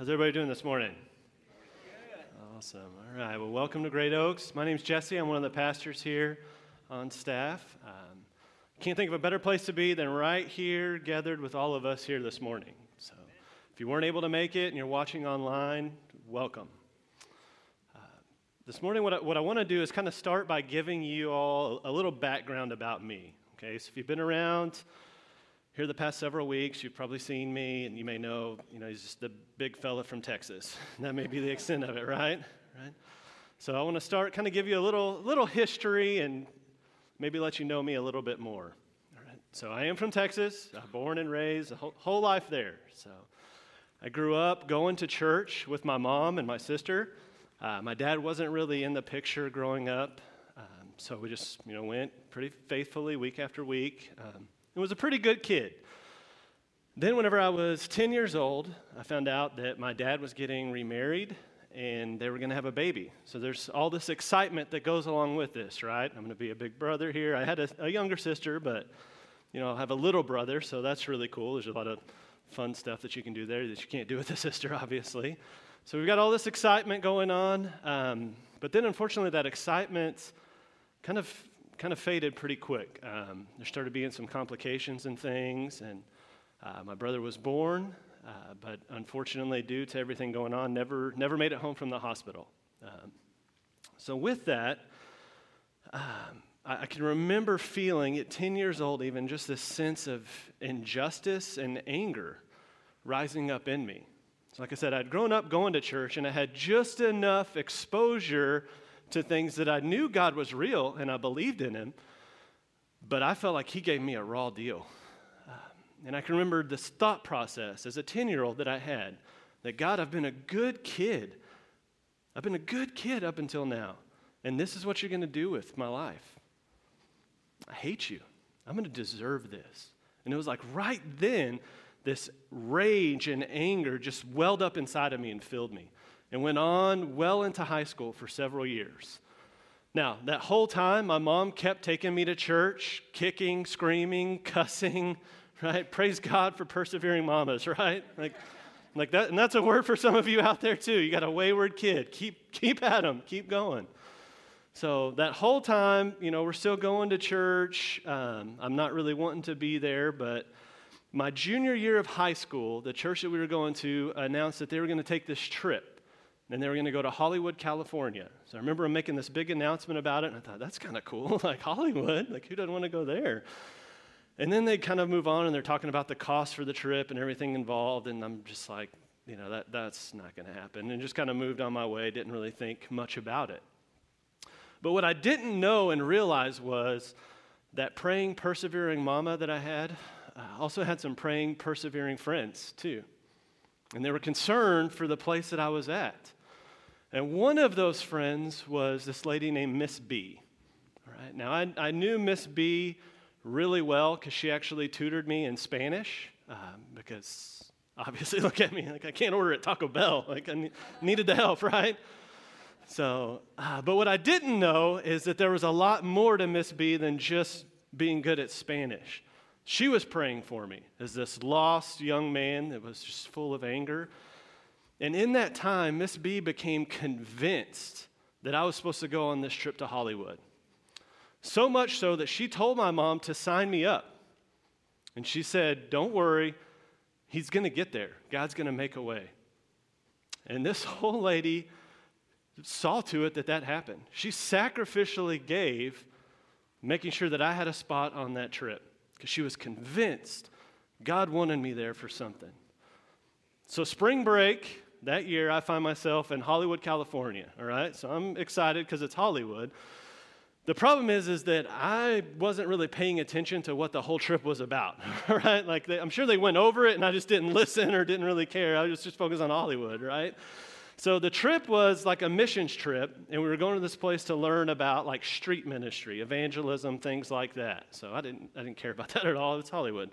How's everybody doing this morning? Awesome. All right. Well, welcome to Great Oaks. My name's Jesse. I'm one of the pastors here on staff. Um, can't think of a better place to be than right here, gathered with all of us here this morning. So, if you weren't able to make it and you're watching online, welcome. Uh, this morning, what I, what I want to do is kind of start by giving you all a little background about me. Okay, so if you've been around here the past several weeks, you've probably seen me, and you may know, you know, he's just the big fella from Texas. that may be the extent of it, right? Right. So I want to start, kind of give you a little, little history, and maybe let you know me a little bit more. All right. So I am from Texas. I'm born and raised, a whole, whole life there. So I grew up going to church with my mom and my sister. Uh, my dad wasn't really in the picture growing up, um, so we just, you know, went pretty faithfully week after week. Um, and was a pretty good kid. Then, whenever I was 10 years old, I found out that my dad was getting remarried and they were going to have a baby. So there's all this excitement that goes along with this, right? I'm going to be a big brother here. I had a, a, younger sister, but you know, I have a little brother, so that's really cool. There's a lot of fun stuff that you can do there that you can't do with a sister, obviously. So we've got all this excitement going on, um, but then unfortunately, that excitement kind of kind of faded pretty quick. Um, there started being some complications and things, and uh, my brother was born, uh, but unfortunately, due to everything going on, never never made it home from the hospital. Um, so with that, um, I, I can remember feeling at 10 years old, even just this sense of injustice and anger rising up in me. So like I said, I'd grown up going to church, and I had just enough exposure to things that I knew God was real and I believed in Him, but I felt like He gave me a raw deal. Um, and I can remember this thought process as a 10 year old that I had that God, I've been a good kid. I've been a good kid up until now. And this is what you're going to do with my life. I hate you. I'm going to deserve this. And it was like right then, this rage and anger just welled up inside of me and filled me and went on well into high school for several years. Now, that whole time, my mom kept taking me to church, kicking, screaming, cussing, right? Praise God for persevering mamas, right? Like, like that, and that's a word for some of you out there too. You got a wayward kid. Keep, keep at them, keep going. So that whole time, you know, we're still going to church. Um, I'm not really wanting to be there, but my junior year of high school, the church that we were going to announced that they were going to take this trip and they were going to go to Hollywood, California. So I remember making this big announcement about it, and I thought, that's kind of cool. like, Hollywood? Like, who doesn't want to go there? And then they kind of move on and they're talking about the cost for the trip and everything involved, and I'm just like, you know, that, that's not going to happen. And just kind of moved on my way, didn't really think much about it. But what I didn't know and realize was that praying, persevering mama that I had uh, also had some praying, persevering friends, too. And they were concerned for the place that I was at. And one of those friends was this lady named Miss B. All right. Now, I, I knew Miss B really well because she actually tutored me in Spanish. Um, because obviously, look at me, like I can't order at Taco Bell. Like I ne- needed the help, right? So, uh, but what I didn't know is that there was a lot more to Miss B than just being good at Spanish. She was praying for me as this lost young man that was just full of anger. And in that time, Miss B became convinced that I was supposed to go on this trip to Hollywood. So much so that she told my mom to sign me up. And she said, Don't worry, he's going to get there. God's going to make a way. And this whole lady saw to it that that happened. She sacrificially gave, making sure that I had a spot on that trip because she was convinced God wanted me there for something. So, spring break, that year, I find myself in Hollywood, California. All right, so I'm excited because it's Hollywood. The problem is, is that I wasn't really paying attention to what the whole trip was about. All right, like they, I'm sure they went over it, and I just didn't listen or didn't really care. I was just focused on Hollywood, right? So the trip was like a missions trip, and we were going to this place to learn about like street ministry, evangelism, things like that. So I didn't, I didn't care about that at all. It's Hollywood.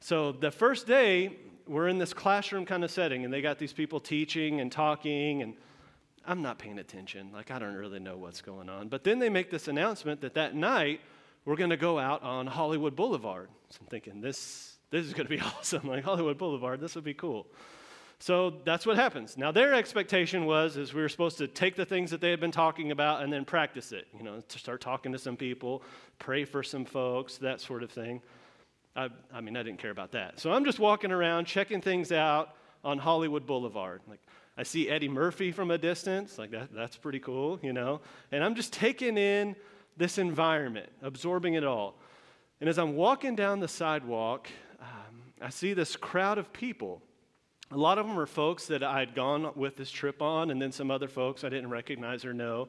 So the first day, we're in this classroom kind of setting, and they got these people teaching and talking, and I'm not paying attention. Like, I don't really know what's going on. But then they make this announcement that that night we're going to go out on Hollywood Boulevard. So I'm thinking, this, this is going to be awesome. Like, Hollywood Boulevard, this would be cool. So that's what happens. Now their expectation was is we were supposed to take the things that they had been talking about and then practice it. You know, to start talking to some people, pray for some folks, that sort of thing. I, I mean, I didn't care about that. So I'm just walking around checking things out on Hollywood Boulevard. Like I see Eddie Murphy from a distance, like that, that's pretty cool, you know. And I'm just taking in this environment, absorbing it all. And as I'm walking down the sidewalk, um, I see this crowd of people a lot of them are folks that I'd gone with this trip on, and then some other folks I didn't recognize or know.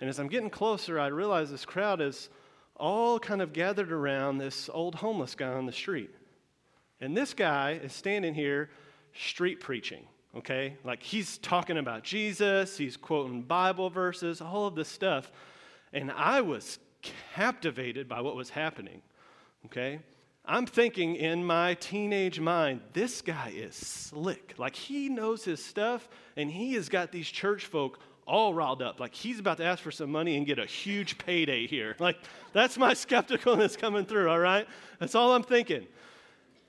And as I'm getting closer, I realize this crowd is all kind of gathered around this old homeless guy on the street. And this guy is standing here street preaching, okay? Like he's talking about Jesus, he's quoting Bible verses, all of this stuff. And I was captivated by what was happening, okay? I'm thinking in my teenage mind, this guy is slick. Like he knows his stuff, and he has got these church folk all riled up. Like he's about to ask for some money and get a huge payday here. Like that's my skepticalness coming through, all right? That's all I'm thinking.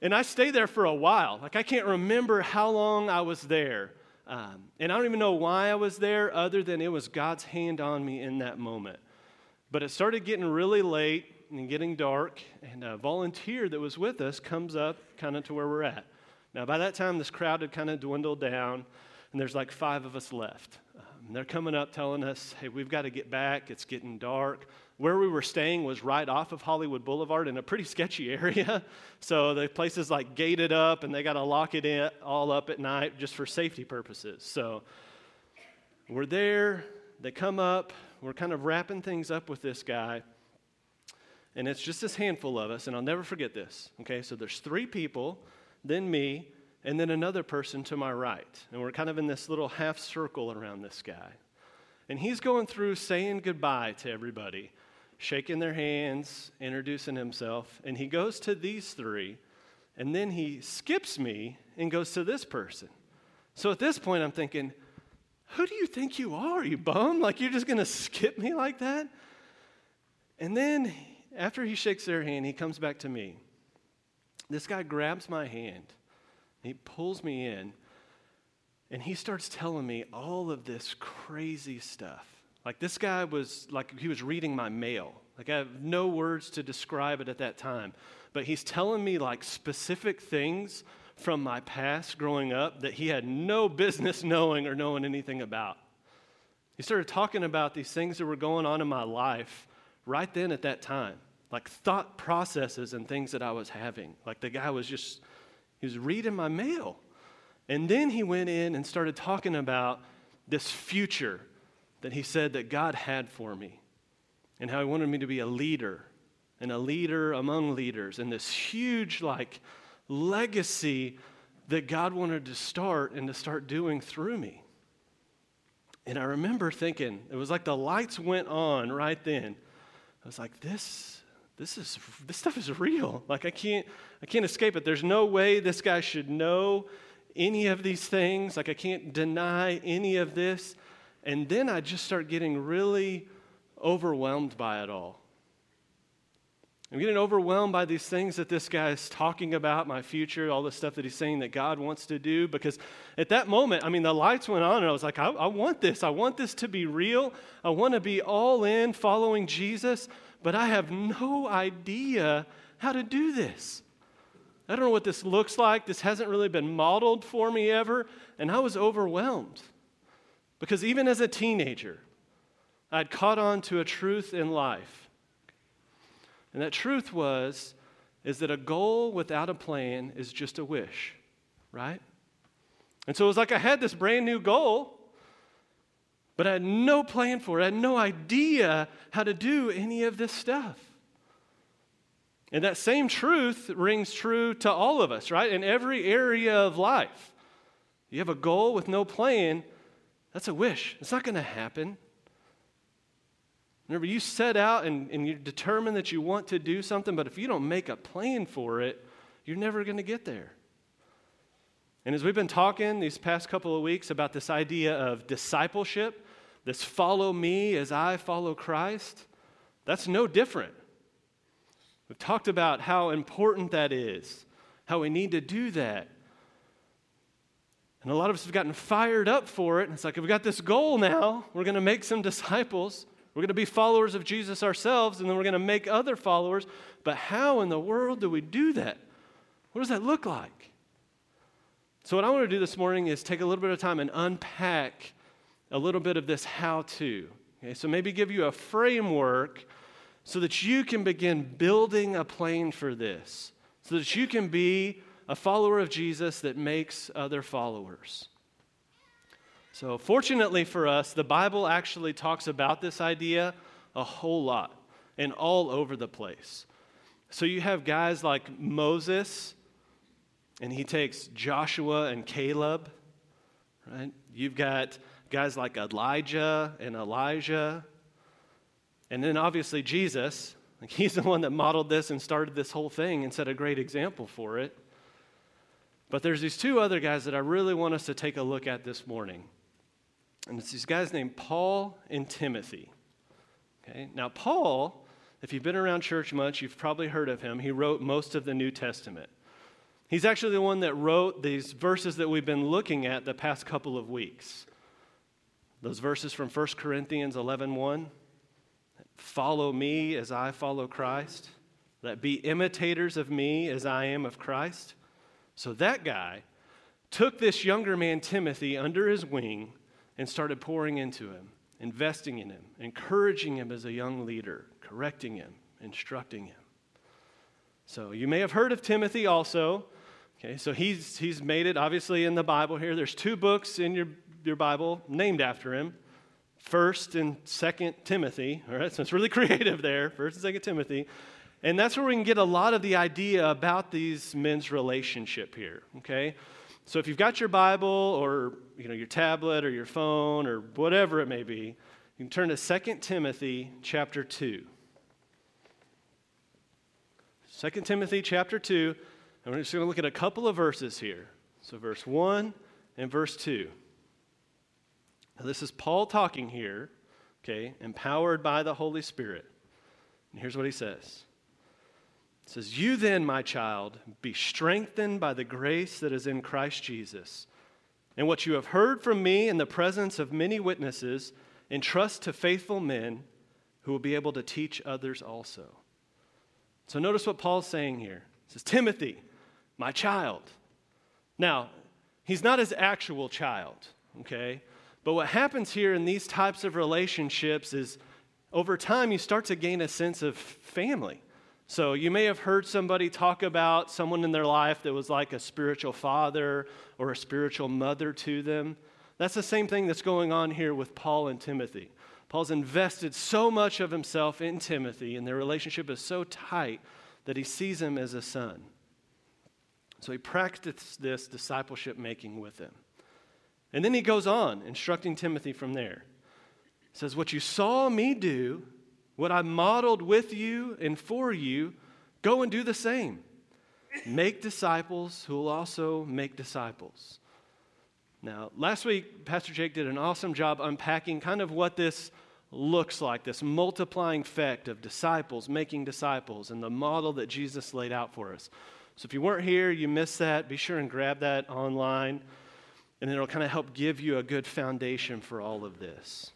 And I stayed there for a while. Like I can't remember how long I was there. Um, and I don't even know why I was there, other than it was God's hand on me in that moment. But it started getting really late and getting dark, and a volunteer that was with us comes up kind of to where we're at. Now, by that time, this crowd had kind of dwindled down, and there's like five of us left. Um, they're coming up telling us, hey, we've got to get back. It's getting dark. Where we were staying was right off of Hollywood Boulevard in a pretty sketchy area. So the place is like gated up, and they got to lock it in all up at night just for safety purposes. So we're there. They come up. We're kind of wrapping things up with this guy and it's just this handful of us, and I'll never forget this. Okay, so there's three people, then me, and then another person to my right. And we're kind of in this little half circle around this guy. And he's going through saying goodbye to everybody, shaking their hands, introducing himself. And he goes to these three, and then he skips me and goes to this person. So at this point, I'm thinking, who do you think you are, you bum? Like, you're just going to skip me like that? And then after he shakes their hand, he comes back to me. This guy grabs my hand, he pulls me in, and he starts telling me all of this crazy stuff. Like this guy was like he was reading my mail. Like I have no words to describe it at that time, but he's telling me like specific things from my past growing up that he had no business knowing or knowing anything about. He started talking about these things that were going on in my life right then at that time like thought processes and things that I was having. Like the guy was just, he was reading my mail. And then he went in and started talking about this future that he said that God had for me and how he wanted me to be a leader and a leader among leaders and this huge, like, legacy that God wanted to start and to start doing through me. And I remember thinking, it was like the lights went on right then. I was like, this this is this stuff is real. Like I can't I can't escape it. There's no way this guy should know any of these things. Like I can't deny any of this. And then I just start getting really overwhelmed by it all. I'm getting overwhelmed by these things that this guy is talking about, my future, all the stuff that he's saying that God wants to do. Because at that moment, I mean, the lights went on, and I was like, I, I want this. I want this to be real. I want to be all in following Jesus but I have no idea how to do this. I don't know what this looks like. This hasn't really been modeled for me ever. And I was overwhelmed because even as a teenager, I'd caught on to a truth in life. And that truth was is that a goal without a plan is just a wish, right? And so it was like I had this brand new goal, but I had no plan for it. I had no idea how to do any of this stuff. And that same truth rings true to all of us, right? In every area of life. You have a goal with no plan, that's a wish. It's not going to happen. Remember, you set out and, and you determine that you want to do something, but if you don't make a plan for it, you're never going to get there. And as we've been talking these past couple of weeks about this idea of discipleship, this follow me as I follow Christ, that's no different. We've talked about how important that is, how we need to do that. And a lot of us have gotten fired up for it. And it's like, we've got this goal now. We're going to make some disciples. We're going to be followers of Jesus ourselves, and then we're going to make other followers. But how in the world do we do that? What does that look like? So, what I want to do this morning is take a little bit of time and unpack a little bit of this how to. Okay, so, maybe give you a framework so that you can begin building a plane for this, so that you can be a follower of Jesus that makes other followers. So, fortunately for us, the Bible actually talks about this idea a whole lot and all over the place. So, you have guys like Moses, and he takes Joshua and Caleb, right? You've got guys like Elijah and Elisha. And then obviously Jesus, like he's the one that modeled this and started this whole thing and set a great example for it. But there's these two other guys that I really want us to take a look at this morning. And it's these guys named Paul and Timothy. Okay? Now, Paul, if you've been around church much, you've probably heard of him. He wrote most of the New Testament. He's actually the one that wrote these verses that we've been looking at the past couple of weeks. Those verses from 1 Corinthians 11 1. Follow me as I follow Christ. That be imitators of me as I am of Christ. So that guy took this younger man, Timothy, under his wing and started pouring into him, investing in him, encouraging him as a young leader, correcting him, instructing him. So you may have heard of Timothy also. Okay, so he's, he's made it obviously in the Bible here. There's two books in your, your Bible named after him. First and Second Timothy. All right, so it's really creative there. First and Second Timothy. And that's where we can get a lot of the idea about these men's relationship here, okay? So if you've got your Bible or you know, your tablet or your phone or whatever it may be, you can turn to 2 Timothy chapter 2. 2 Timothy chapter 2, and we're just going to look at a couple of verses here. So verse 1 and verse 2. Now, this is Paul talking here, okay, empowered by the Holy Spirit. And here's what he says it says, You then, my child, be strengthened by the grace that is in Christ Jesus. And what you have heard from me in the presence of many witnesses, entrust to faithful men who will be able to teach others also. So notice what Paul's saying here. He says, Timothy, my child. Now, he's not his actual child, okay? But what happens here in these types of relationships is over time you start to gain a sense of family. So you may have heard somebody talk about someone in their life that was like a spiritual father or a spiritual mother to them. That's the same thing that's going on here with Paul and Timothy. Paul's invested so much of himself in Timothy, and their relationship is so tight that he sees him as a son. So he practiced this discipleship making with him. And then he goes on, instructing Timothy from there. He says, What you saw me do what I modeled with you and for you, go and do the same. Make disciples who will also make disciples. Now, last week, Pastor Jake did an awesome job unpacking kind of what this looks like this multiplying effect of disciples making disciples and the model that Jesus laid out for us. So, if you weren't here, you missed that, be sure and grab that online, and it'll kind of help give you a good foundation for all of this.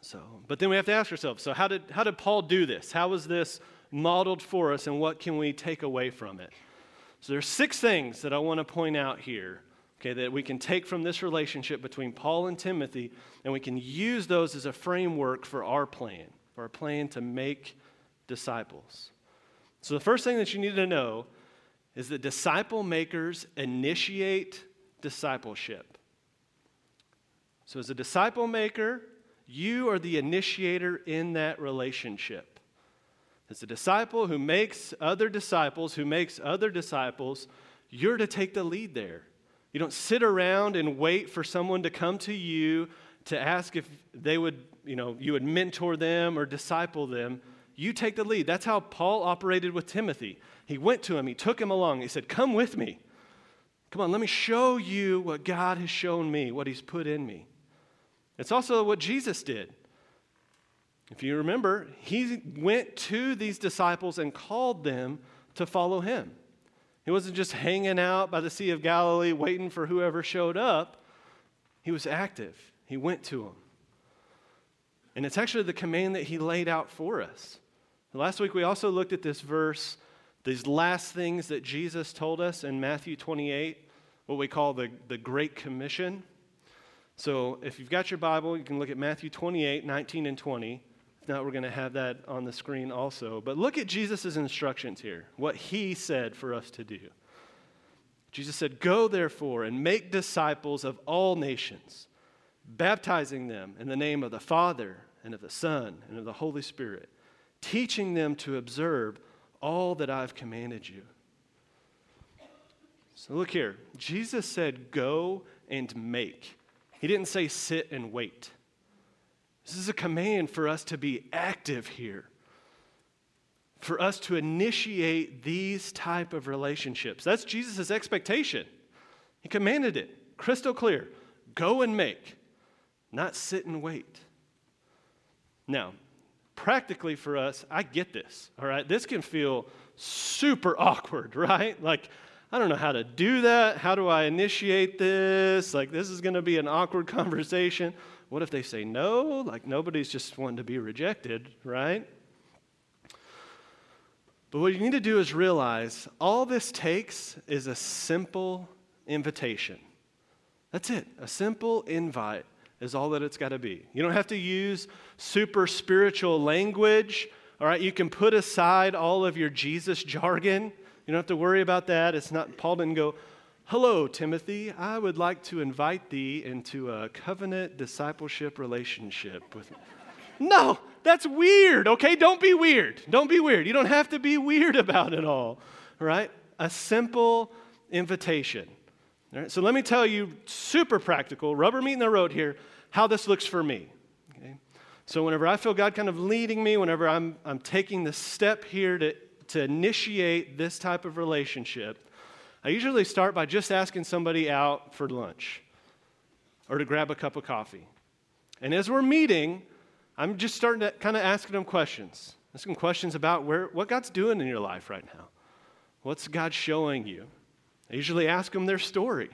So, but then we have to ask ourselves so, how did, how did Paul do this? How was this modeled for us, and what can we take away from it? So, there's six things that I want to point out here, okay, that we can take from this relationship between Paul and Timothy, and we can use those as a framework for our plan, for our plan to make disciples. So, the first thing that you need to know is that disciple makers initiate discipleship. So, as a disciple maker, you are the initiator in that relationship. As a disciple who makes other disciples, who makes other disciples, you're to take the lead there. You don't sit around and wait for someone to come to you to ask if they would, you know, you would mentor them or disciple them. You take the lead. That's how Paul operated with Timothy. He went to him, he took him along. He said, Come with me. Come on, let me show you what God has shown me, what he's put in me. It's also what Jesus did. If you remember, he went to these disciples and called them to follow him. He wasn't just hanging out by the Sea of Galilee waiting for whoever showed up. He was active. He went to them. And it's actually the command that he laid out for us. Last week we also looked at this verse, these last things that Jesus told us in Matthew 28, what we call the, the Great Commission. So if you've got your Bible, you can look at Matthew 28, 19, and 20. If not, we're going to have that on the screen also. But look at Jesus' instructions here, what he said for us to do. Jesus said, Go therefore and make disciples of all nations, baptizing them in the name of the Father and of the Son and of the Holy Spirit, teaching them to observe all that I've commanded you. So look here. Jesus said, Go and make. He didn't say sit and wait. This is a command for us to be active here. For us to initiate these type of relationships. That's Jesus' expectation. He commanded it, crystal clear. Go and make, not sit and wait. Now, practically for us, I get this, all right? This can feel super awkward, right? Like, I don't know how to do that. How do I initiate this? Like, this is going to be an awkward conversation. What if they say no? Like, nobody's just wanting to be rejected, right? But what you need to do is realize all this takes is a simple invitation. That's it. A simple invite is all that it's got to be. You don't have to use super spiritual language. All right, you can put aside all of your Jesus jargon. You don't have to worry about that. It's not, Paul didn't go, Hello, Timothy. I would like to invite thee into a covenant discipleship relationship with. No, that's weird, okay? Don't be weird. Don't be weird. You don't have to be weird about it all, right? A simple invitation. So let me tell you, super practical, rubber meeting the road here, how this looks for me. Okay? So whenever I feel God kind of leading me, whenever I'm, I'm taking the step here to, to initiate this type of relationship, I usually start by just asking somebody out for lunch or to grab a cup of coffee. And as we're meeting, I'm just starting to kind of asking them questions. Asking questions about where, what God's doing in your life right now. What's God showing you? I usually ask them their story.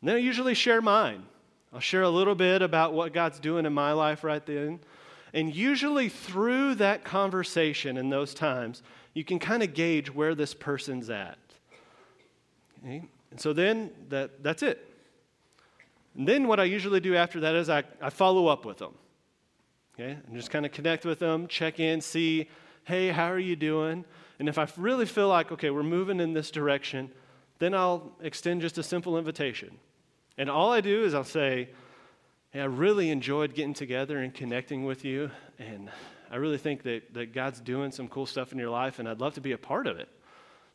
And then I usually share mine. I'll share a little bit about what God's doing in my life right then. And usually through that conversation in those times, you can kind of gauge where this person's at. Okay? And so then that, that's it. And then what I usually do after that is I, I follow up with them. Okay? And just kind of connect with them, check in, see, hey, how are you doing? And if I really feel like, okay, we're moving in this direction, then I'll extend just a simple invitation. And all I do is I'll say, hey, I really enjoyed getting together and connecting with you. And I really think that, that God's doing some cool stuff in your life, and I'd love to be a part of it.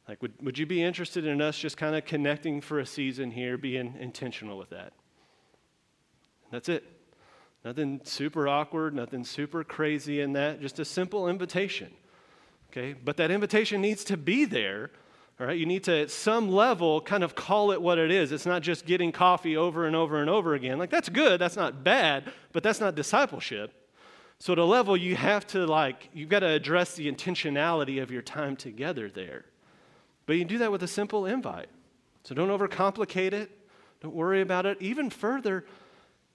Like, would, would you be interested in us just kind of connecting for a season here, being intentional with that? That's it. Nothing super awkward, nothing super crazy in that, just a simple invitation. Okay? But that invitation needs to be there. All right? You need to, at some level, kind of call it what it is. It's not just getting coffee over and over and over again. Like, that's good, that's not bad, but that's not discipleship. So, at a level, you have to, like, you've got to address the intentionality of your time together there. But you do that with a simple invite. So don't overcomplicate it. Don't worry about it. Even further,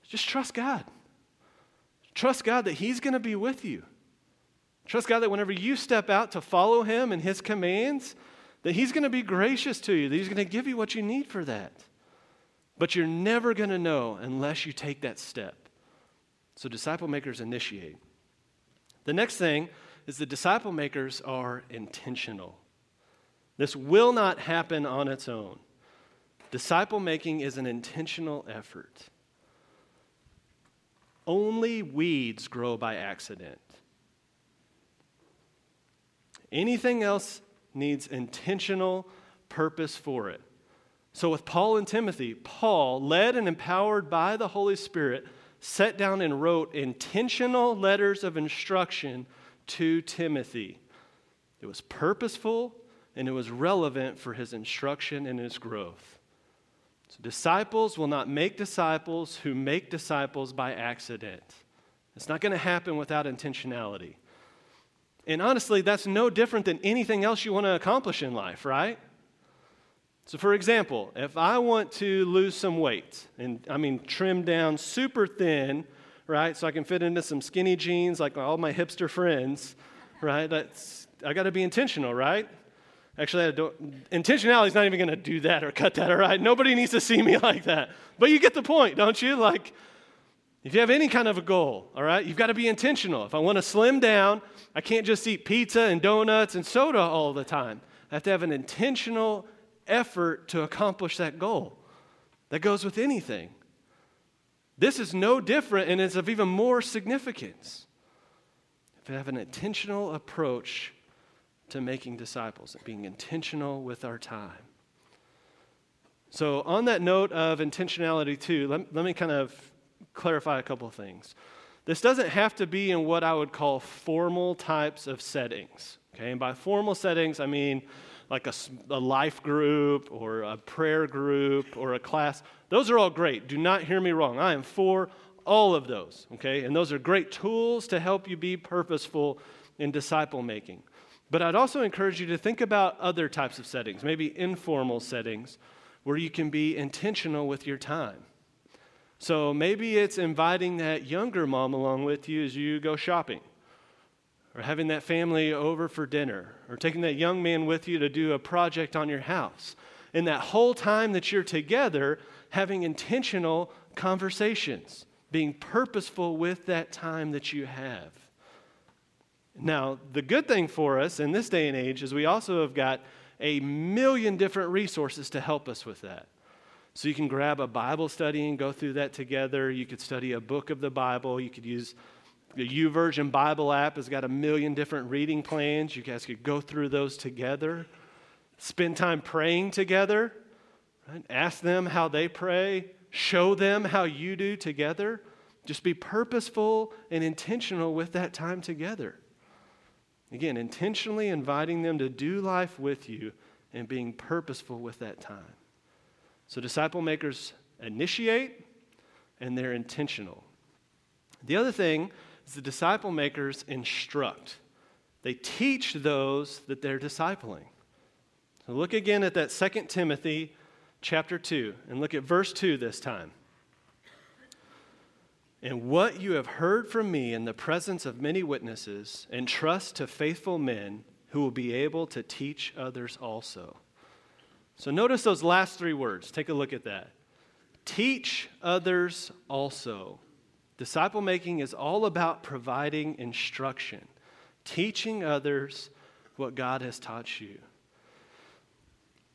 just trust God. Trust God that He's going to be with you. Trust God that whenever you step out to follow Him and His commands, that He's going to be gracious to you, that He's going to give you what you need for that. But you're never going to know unless you take that step. So, disciple makers initiate. The next thing is the disciple makers are intentional. This will not happen on its own. Disciple making is an intentional effort. Only weeds grow by accident. Anything else needs intentional purpose for it. So, with Paul and Timothy, Paul, led and empowered by the Holy Spirit, sat down and wrote intentional letters of instruction to Timothy. It was purposeful, and it was relevant for his instruction and his growth. So disciples will not make disciples who make disciples by accident. It's not going to happen without intentionality. And honestly, that's no different than anything else you want to accomplish in life, right? So, for example, if I want to lose some weight, and I mean trim down super thin, right, so I can fit into some skinny jeans like all my hipster friends, right, that's, I got to be intentional, right? Actually, I don't, intentionality is not even going to do that or cut that, all right? Nobody needs to see me like that. But you get the point, don't you? Like, if you have any kind of a goal, all right, you've got to be intentional. If I want to slim down, I can't just eat pizza and donuts and soda all the time. I have to have an intentional effort to accomplish that goal. That goes with anything. This is no different and is of even more significance. If we have an intentional approach to making disciples and being intentional with our time. So, on that note of intentionality, too, let, let me kind of clarify a couple things. This doesn't have to be in what I would call formal types of settings. Okay, and by formal settings, I mean like a, a life group or a prayer group or a class. Those are all great. Do not hear me wrong. I am for all of those, okay? And those are great tools to help you be purposeful in disciple making. But I'd also encourage you to think about other types of settings, maybe informal settings, where you can be intentional with your time. So maybe it's inviting that younger mom along with you as you go shopping or having that family over for dinner, or taking that young man with you to do a project on your house. And that whole time that you're together, having intentional conversations, being purposeful with that time that you have. Now, the good thing for us in this day and age is we also have got a million different resources to help us with that. So you can grab a Bible study and go through that together. You could study a book of the Bible. You could use the YouVersion Bible app has got a million different reading plans. You guys could go through those together. Spend time praying together. Right? Ask them how they pray. Show them how you do together. Just be purposeful and intentional with that time together. Again, intentionally inviting them to do life with you and being purposeful with that time. So, disciple makers initiate and they're intentional. The other thing is the disciple makers instruct. They teach those that they're discipling. So look again at that 2 Timothy chapter 2 and look at verse 2 this time. And what you have heard from me in the presence of many witnesses, entrust to faithful men who will be able to teach others also. So notice those last three words. Take a look at that. Teach others also. Disciple making is all about providing instruction, teaching others what God has taught you.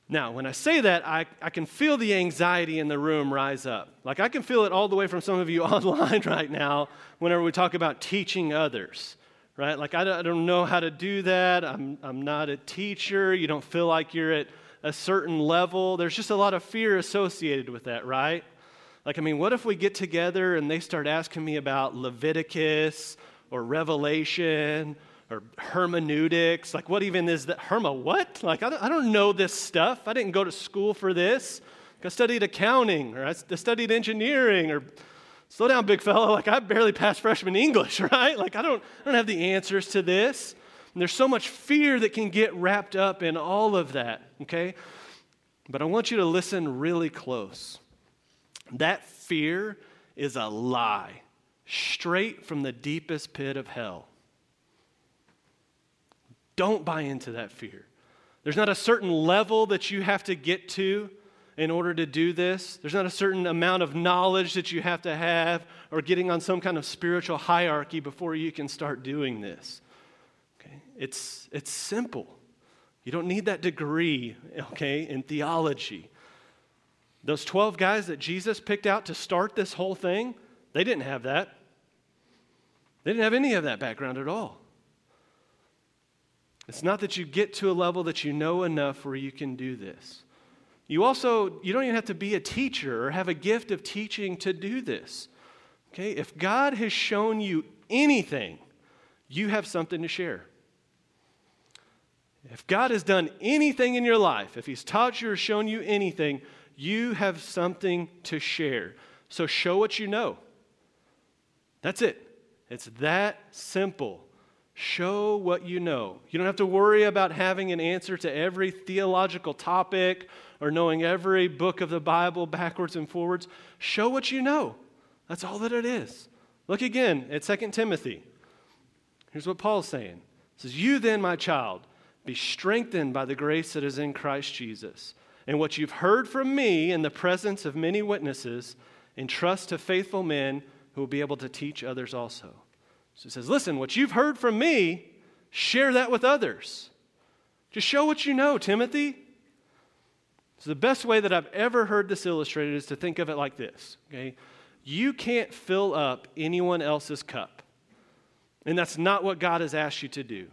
Now, when I say that, I, I can feel the anxiety in the room rise up. Like I can feel it all the way from some of you online right now whenever we talk about teaching others, right? Like I don't, I don't know how to do that. I'm, I'm not a teacher. You don't feel like you're at a certain level. There's just a lot of fear associated with that, right? Like, I mean, what if we get together and they start asking me about Leviticus or Revelation or hermeneutics? Like, what even is that? Herma, what? Like, I don't, know this stuff. I didn't go to school for this. I studied accounting or I studied engineering or slow down, big fella. Like, I barely passed freshman English, right? Like, I don't, I don't have the answers to this. And there's so much fear that can get wrapped up in all of that, okay? But I want you to listen really close. That fear is a lie, straight from the deepest pit of hell. Don't buy into that fear. There's not a certain level that you have to get to in order to do this. There's not a certain amount of knowledge that you have to have or getting on some kind of spiritual hierarchy before you can start doing this. It's, it's simple. You don't need that degree, okay, in theology. Those 12 guys that Jesus picked out to start this whole thing, they didn't have that. They didn't have any of that background at all. It's not that you get to a level that you know enough where you can do this. You also, you don't even have to be a teacher or have a gift of teaching to do this. Okay? If God has shown you anything, you have something to share. If God has done anything in your life, if He's taught you or shown you anything, you have something to share. So show what you know. That's it. It's that simple. Show what you know. You don't have to worry about having an answer to every theological topic or knowing every book of the Bible backwards and forwards. Show what you know. That's all that it is. Look again at 2 Timothy. Here's what Paul's saying. He says, You then, my child, be strengthened by the grace that is in Christ Jesus. And what you've heard from me in the presence of many witnesses, entrust to faithful men who will be able to teach others also. So he says, Listen, what you've heard from me, share that with others. Just show what you know, Timothy. So the best way that I've ever heard this illustrated is to think of it like this, okay? You can't fill up anyone else's cup. And that's not what God has asked you to do.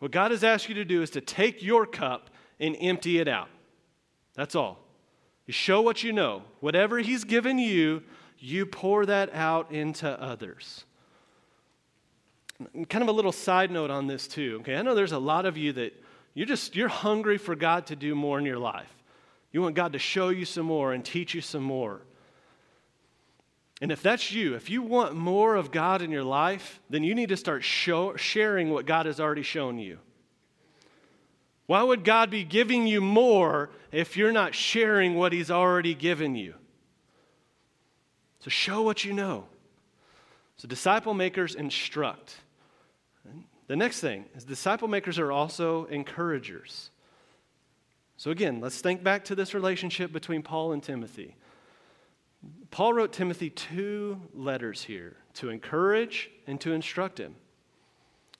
What God has asked you to do is to take your cup and empty it out. That's all. You show what you know. Whatever He's given you, you pour that out into others. kind of a little side note on this too. Okay, I know there's a lot of you that you're just you're hungry for God to do more in your life. You want God to show you some more and teach you some more. And if that's you, if you want more of God in your life, then you need to start show, sharing what God has already shown you. Why would God be giving you more if you're not sharing what He's already given you? So show what you know. So disciple makers instruct. The next thing is disciple makers are also encouragers. So again, let's think back to this relationship between Paul and Timothy. Paul wrote Timothy two letters here to encourage and to instruct him.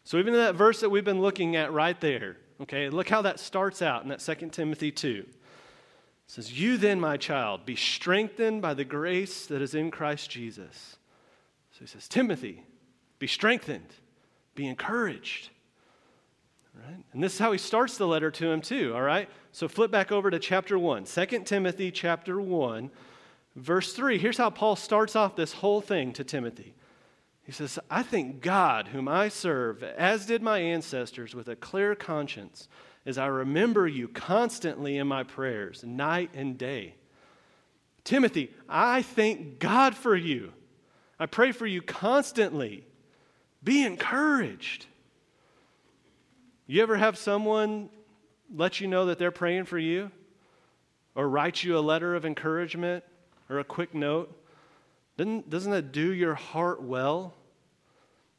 So, even in that verse that we've been looking at right there, okay, look how that starts out in that 2 Timothy 2. It says, You then, my child, be strengthened by the grace that is in Christ Jesus. So he says, Timothy, be strengthened, be encouraged. Right? And this is how he starts the letter to him, too, all right? So flip back over to chapter 1, 2 Timothy chapter 1 Verse 3, here's how Paul starts off this whole thing to Timothy. He says, I thank God, whom I serve, as did my ancestors, with a clear conscience, as I remember you constantly in my prayers, night and day. Timothy, I thank God for you. I pray for you constantly. Be encouraged. You ever have someone let you know that they're praying for you? Or write you a letter of encouragement? Or a quick note, doesn't, doesn't that do your heart well?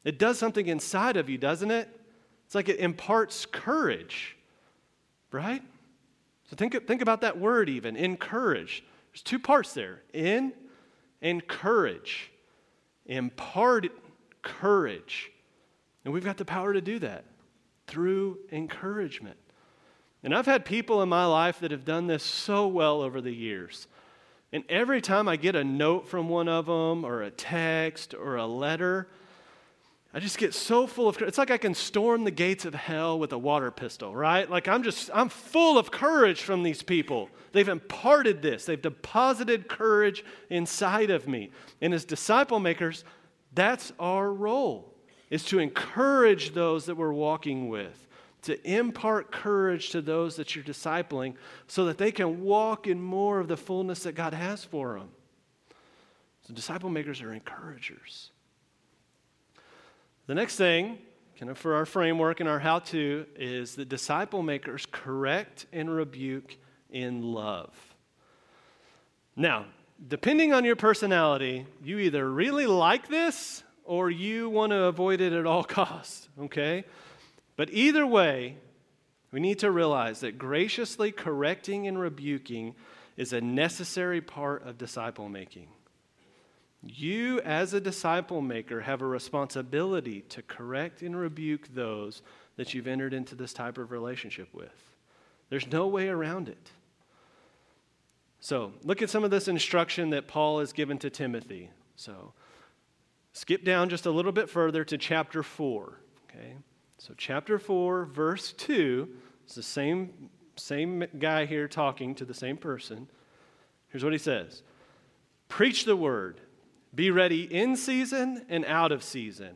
It does something inside of you, doesn't it? It's like it imparts courage, right? So think, think about that word even, encourage. There's two parts there in and courage. Impart courage. And we've got the power to do that through encouragement. And I've had people in my life that have done this so well over the years. And every time I get a note from one of them, or a text, or a letter, I just get so full of it's like I can storm the gates of hell with a water pistol, right? Like I'm just I'm full of courage from these people. They've imparted this. They've deposited courage inside of me. And as disciple makers, that's our role. Is to encourage those that we're walking with to impart courage to those that you're discipling so that they can walk in more of the fullness that God has for them. So, disciple makers are encouragers. The next thing, kind of for our framework and our how to, is that disciple makers correct and rebuke in love. Now, depending on your personality, you either really like this or you want to avoid it at all costs, okay? But either way, we need to realize that graciously correcting and rebuking is a necessary part of disciple making. You, as a disciple maker, have a responsibility to correct and rebuke those that you've entered into this type of relationship with. There's no way around it. So, look at some of this instruction that Paul has given to Timothy. So, skip down just a little bit further to chapter 4. Okay? So, chapter 4, verse 2, it's the same, same guy here talking to the same person. Here's what he says Preach the word, be ready in season and out of season.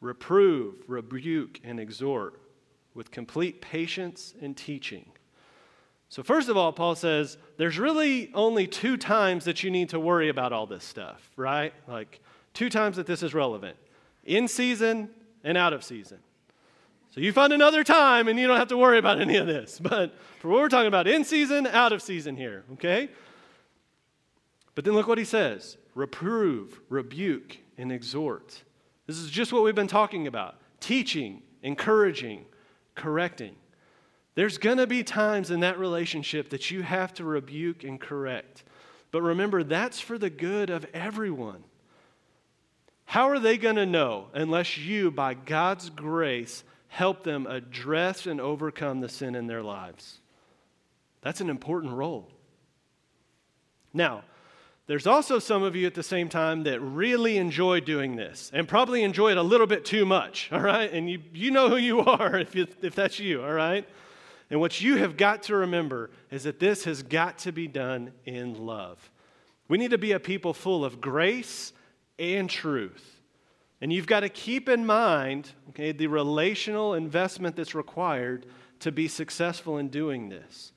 Reprove, rebuke, and exhort with complete patience and teaching. So, first of all, Paul says there's really only two times that you need to worry about all this stuff, right? Like two times that this is relevant in season and out of season. So you find another time and you don't have to worry about any of this. But for what we're talking about, in season, out of season here, okay? But then look what he says reprove, rebuke, and exhort. This is just what we've been talking about teaching, encouraging, correcting. There's going to be times in that relationship that you have to rebuke and correct. But remember, that's for the good of everyone. How are they going to know unless you, by God's grace, help them address and overcome the sin in their lives? That's an important role. Now, there's also some of you at the same time that really enjoy doing this and probably enjoy it a little bit too much, all right? And you, you know who you are if, you, if that's you, all right? And what you have got to remember is that this has got to be done in love. We need to be a people full of grace and truth. And you've got to keep in mind, okay, the relational investment that's required to be successful in doing this.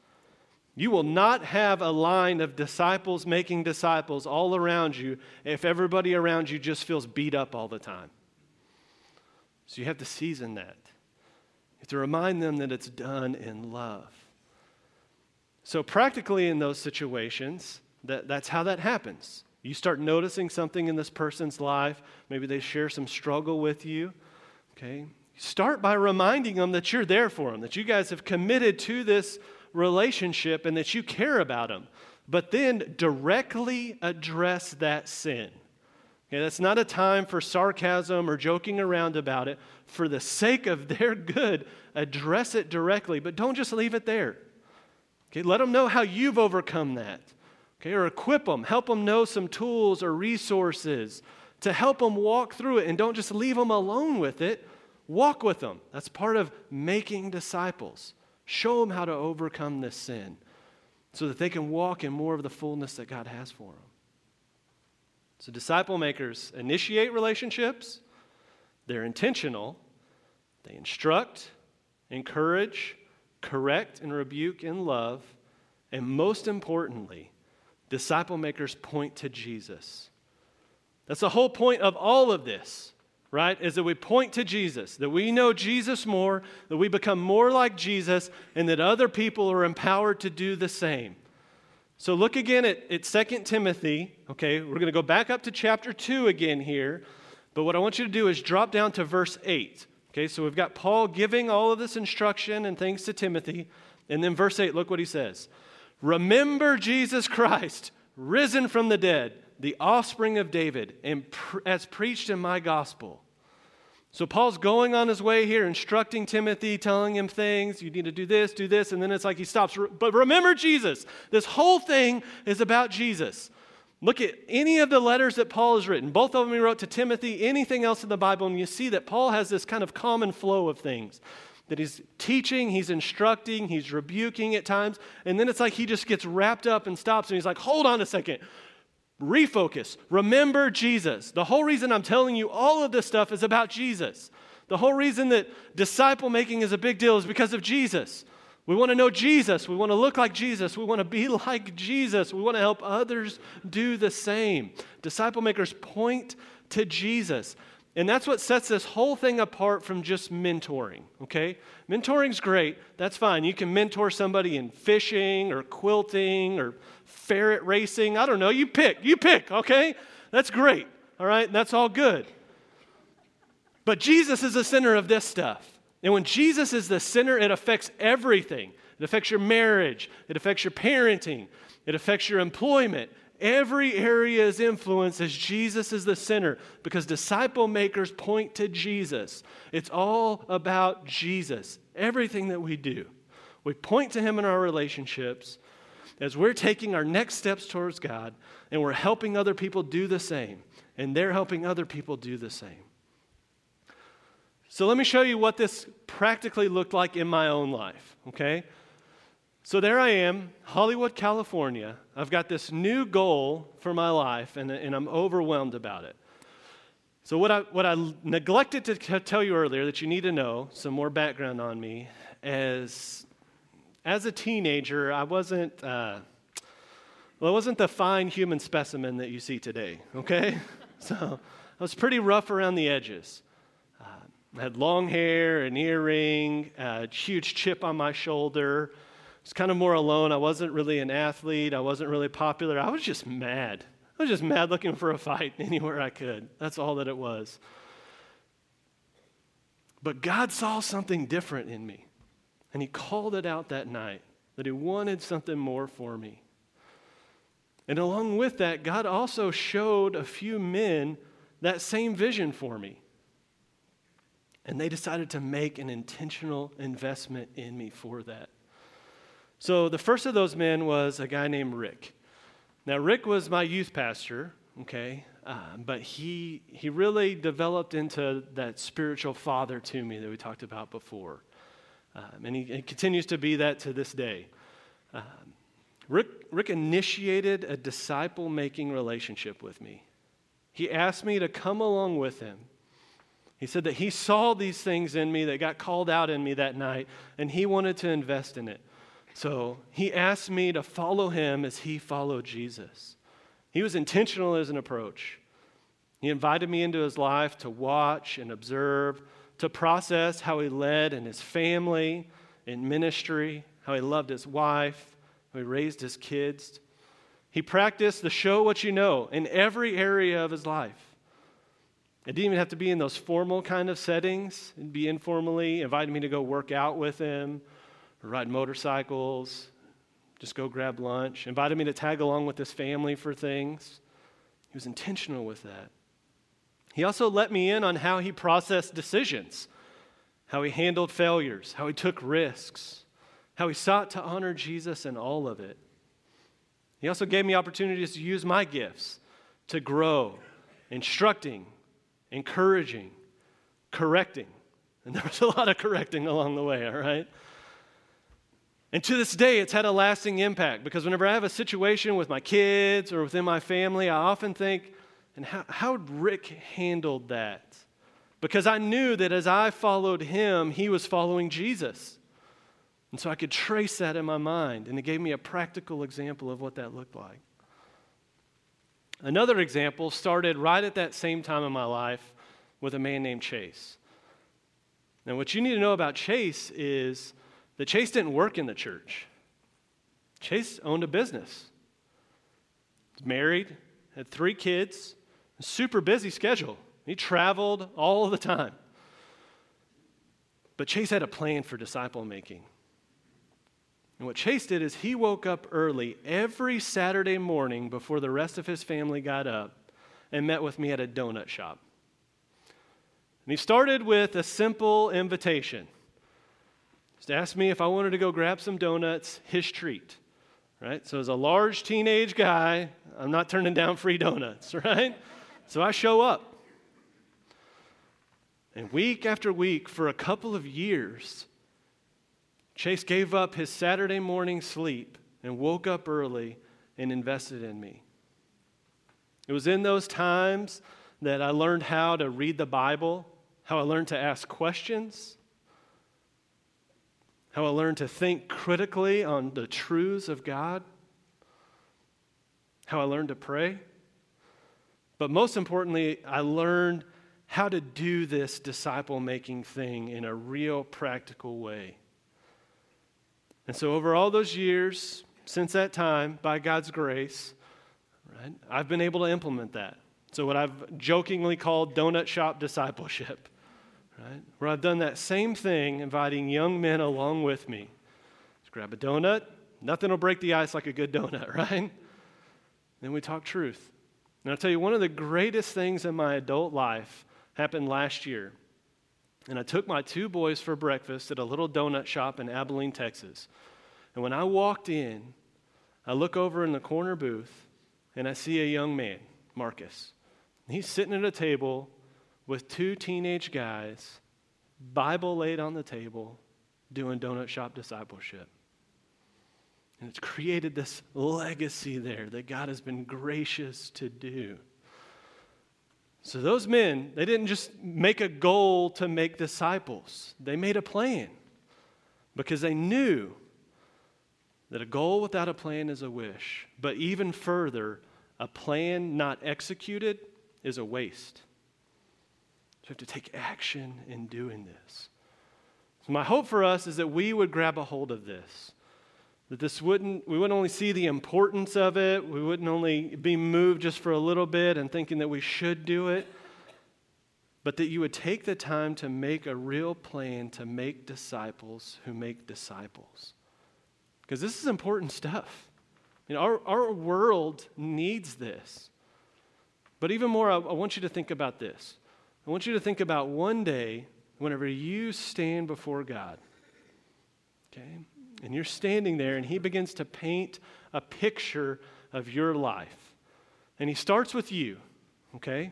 You will not have a line of disciples making disciples all around you if everybody around you just feels beat up all the time. So you have to season that. You have to remind them that it's done in love. So, practically in those situations, that, that's how that happens. You start noticing something in this person's life. Maybe they share some struggle with you. Okay? Start by reminding them that you're there for them, that you guys have committed to this relationship and that you care about them. But then directly address that sin. Okay, that's not a time for sarcasm or joking around about it. For the sake of their good, address it directly, but don't just leave it there. Okay, let them know how you've overcome that. Okay, or equip them, help them know some tools or resources to help them walk through it and don't just leave them alone with it. Walk with them. That's part of making disciples. Show them how to overcome this sin so that they can walk in more of the fullness that God has for them. So, disciple makers initiate relationships, they're intentional, they instruct, encourage, correct, and rebuke in love, and most importantly, disciple makers point to Jesus. That's the whole point of all of this, right? Is that we point to Jesus, that we know Jesus more, that we become more like Jesus, and that other people are empowered to do the same. So look again at, at 2 Timothy. Okay, we're going to go back up to chapter 2 again here. But what I want you to do is drop down to verse 8. Okay, so we've got Paul giving all of this instruction and things to Timothy. And then verse 8, look what he says. Remember Jesus Christ, risen from the dead, the offspring of David, as preached in my gospel. So Paul's going on his way here, instructing Timothy, telling him things. You need to do this, do this, and then it's like he stops. But remember Jesus. This whole thing is about Jesus. Look at any of the letters that Paul has written. Both of them he wrote to Timothy, anything else in the Bible, and you see that Paul has this kind of common flow of things that he's teaching, he's instructing, he's rebuking at times, and then it's like he just gets wrapped up and stops and he's like, hold on a second. Refocus. Remember Jesus. The whole reason I'm telling you all of this stuff is about Jesus. The whole reason that disciple making is a big deal is because of Jesus. We want to know Jesus. We want to look like Jesus. We want to be like Jesus. We want to help others do the same. Disciple makers point to Jesus. And that's what sets this whole thing apart from just mentoring, okay? Mentoring's great. That's fine. You can mentor somebody in fishing or quilting or ferret racing. I don't know. You pick. You pick, okay? That's great. All right? That's all good. But Jesus is the center of this stuff. And when Jesus is the center, it affects everything. It affects your marriage, it affects your parenting, it affects your employment, Every area is influenced as Jesus is the center because disciple makers point to Jesus. It's all about Jesus. Everything that we do, we point to Him in our relationships as we're taking our next steps towards God and we're helping other people do the same, and they're helping other people do the same. So, let me show you what this practically looked like in my own life, okay? So there I am, Hollywood, California. I've got this new goal for my life, and, and I'm overwhelmed about it. So, what I, what I neglected to tell you earlier that you need to know, some more background on me, is as a teenager, I wasn't, uh, well, I wasn't the fine human specimen that you see today, okay? so, I was pretty rough around the edges. Uh, I had long hair, an earring, a huge chip on my shoulder. Was kind of more alone. I wasn't really an athlete. I wasn't really popular. I was just mad. I was just mad looking for a fight anywhere I could. That's all that it was. But God saw something different in me, and He called it out that night that He wanted something more for me. And along with that, God also showed a few men that same vision for me. And they decided to make an intentional investment in me for that. So the first of those men was a guy named Rick. Now, Rick was my youth pastor, okay, uh, but he, he really developed into that spiritual father to me that we talked about before. Um, and he, he, continues to be that to this day. Um, Rick, Rick initiated a disciple making relationship with me. He asked me to come along with him. He said that he saw these things in me that got called out in me that night, and he wanted to invest in it. So he asked me to follow him as he followed Jesus. He was intentional as an approach. He invited me into his life to watch and observe, to process how he led in his family, in ministry, how he loved his wife, how he raised his kids. He practiced the show what you know in every area of his life. It didn't even have to be in those formal kind of settings. It'd be informally, invited me to go work out with him, ride motorcycles, just go grab lunch, invited me to tag along with his family for things. He was intentional with that. He also let me in on how he processed decisions, how he handled failures, how he took risks, how he sought to honor Jesus in all of it. He also gave me opportunities to use my gifts to grow, instructing, encouraging, correcting. And there was a lot of correcting along the way, all right? And to this day, it's had a lasting impact because whenever I have a situation with my kids or within my family, I often think, and how, how Rick handled that? Because I knew that as I followed him, he was following Jesus. And so I could trace that in my mind, and it gave me a practical example of what that looked like. Another example started right at that same time in my life with a man named Chase. Now, what you need to know about Chase is that Chase didn't work in the church. Chase owned a business. Married, had three kids, super busy schedule. He traveled all the time. But Chase had a plan for disciple making. And what Chase did is he woke up early every Saturday morning before the rest of his family got up and met with me at a donut shop. And he started with a simple invitation. Just asked me if I wanted to go grab some donuts, his treat. Right? So, as a large teenage guy, I'm not turning down free donuts, right? So I show up. And week after week, for a couple of years, Chase gave up his Saturday morning sleep and woke up early and invested in me. It was in those times that I learned how to read the Bible, how I learned to ask questions, how I learned to think critically on the truths of God, how I learned to pray. But most importantly, I learned how to do this disciple making thing in a real practical way. And so, over all those years since that time, by God's grace, right, I've been able to implement that. So, what I've jokingly called donut shop discipleship right? Where I've done that same thing, inviting young men along with me. Just grab a donut. Nothing will break the ice like a good donut, right? Then we talk truth. And I'll tell you, one of the greatest things in my adult life happened last year. And I took my two boys for breakfast at a little donut shop in Abilene, Texas. And when I walked in, I look over in the corner booth and I see a young man, Marcus. He's sitting at a table with two teenage guys, Bible laid on the table, doing donut shop discipleship. And it's created this legacy there that God has been gracious to do. So, those men, they didn't just make a goal to make disciples, they made a plan because they knew that a goal without a plan is a wish. But even further, a plan not executed is a waste. So we have to take action in doing this. So my hope for us is that we would grab a hold of this. That this wouldn't, we wouldn't only see the importance of it, we wouldn't only be moved just for a little bit and thinking that we should do it, but that you would take the time to make a real plan to make disciples who make disciples. Because this is important stuff. You know, our, our world needs this. But even more, I, I want you to think about this. I want you to think about one day whenever you stand before God. Okay? And you're standing there, and He begins to paint a picture of your life. And He starts with you, okay?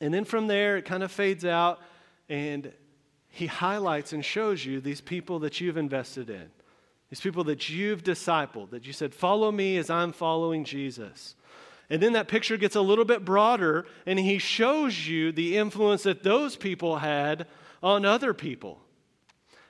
And then from there, it kind of fades out, and He highlights and shows you these people that you've invested in, these people that you've discipled, that you said, Follow me as I'm following Jesus. And then that picture gets a little bit broader, and he shows you the influence that those people had on other people.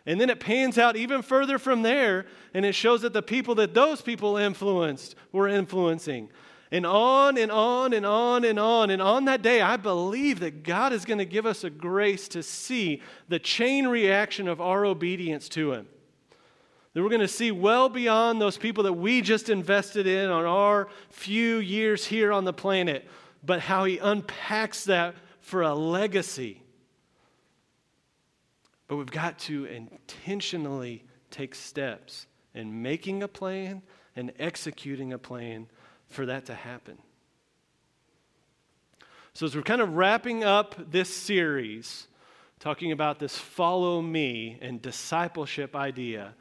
And then it pans out even further from there, and it shows that the people that those people influenced were influencing. And on and on and on and on. And on that day, I believe that God is going to give us a grace to see the chain reaction of our obedience to Him. That we're going to see well beyond those people that we just invested in on our few years here on the planet, but how He unpacks that for a legacy. But we've got to intentionally take steps in making a plan and executing a plan for that to happen. So, as we're kind of wrapping up this series, talking about this follow me and discipleship idea,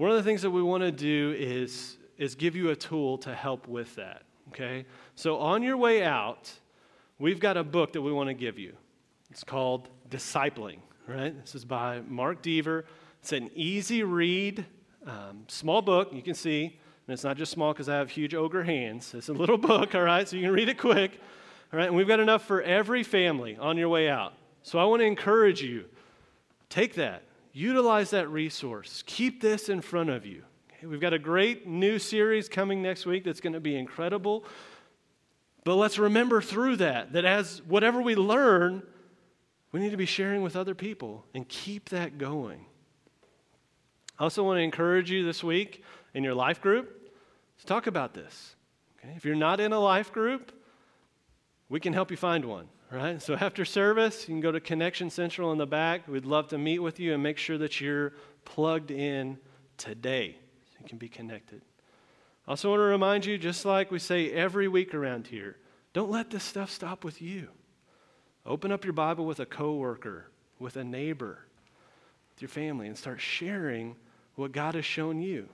one of the things that we want to do is, is give you a tool to help with that. Okay? So, on your way out, we've got a book that we want to give you. It's called Discipling, right? This is by Mark Dever. It's an easy read, um, small book, you can see. And it's not just small because I have huge ogre hands. It's a little book, all right? So you can read it quick. All right? And we've got enough for every family on your way out. So I want to encourage you take that, Utilize that resource. Keep this in front of you. Okay, we've got a great new series coming next week that's going to be incredible. But let's remember through that that as whatever we learn, we need to be sharing with other people and keep that going. I also want to encourage you this week in your life group to talk about this. Okay? If you're not in a life group, we can help you find one right? So after service, you can go to Connection Central in the back. We'd love to meet with you and make sure that you're plugged in today so you can be connected. I also want to remind you, just like we say every week around here, don't let this stuff stop with you. Open up your Bible with a coworker, with a neighbor, with your family, and start sharing what God has shown you.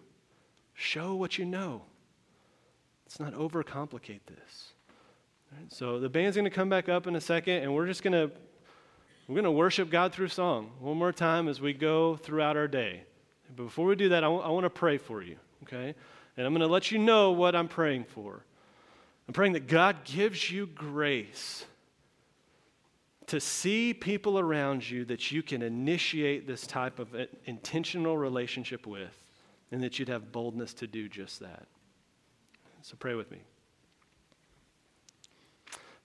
Show what you know. Let's not overcomplicate this. So the band's going to come back up in a second, and we're just going to we're going to worship God through song one more time as we go throughout our day. But before we do that, I, w- I want to pray for you, okay? And I'm going to let you know what I'm praying for. I'm praying that God gives you grace to see people around you that you can initiate this type of uh, intentional relationship with, and that you'd have boldness to do just that. So pray with me.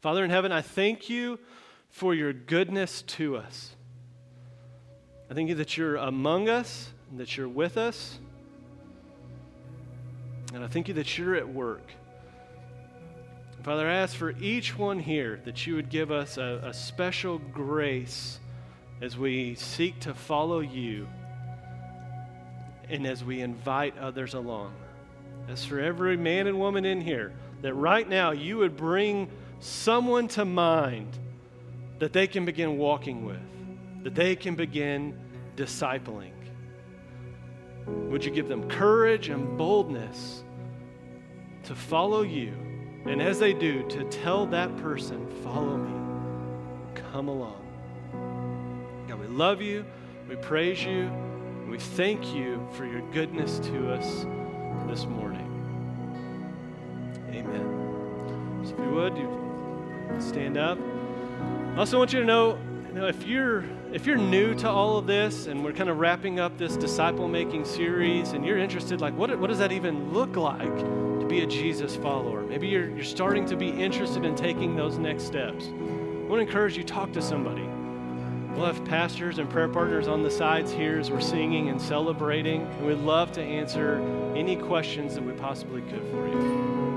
Father in heaven, I thank you for your goodness to us. I thank you that you're among us and that you're with us. And I thank you that you're at work. Father, I ask for each one here that you would give us a, a special grace as we seek to follow you and as we invite others along. As for every man and woman in here, that right now you would bring someone to mind that they can begin walking with, that they can begin discipling. Would you give them courage and boldness to follow you? And as they do, to tell that person, follow me, come along. God, we love you, we praise you, we thank you for your goodness to us this morning. Amen. So if you would, you stand up. I also want you to know, you know, if you're if you're new to all of this and we're kind of wrapping up this disciple making series and you're interested like what, what does that even look like to be a jesus follower maybe you're, you're starting to be interested in taking those next steps i want to encourage you talk to somebody. We'll have pastors and prayer partners on the sides here as we're singing and celebrating, and we'd love to answer any questions that we possibly could for you.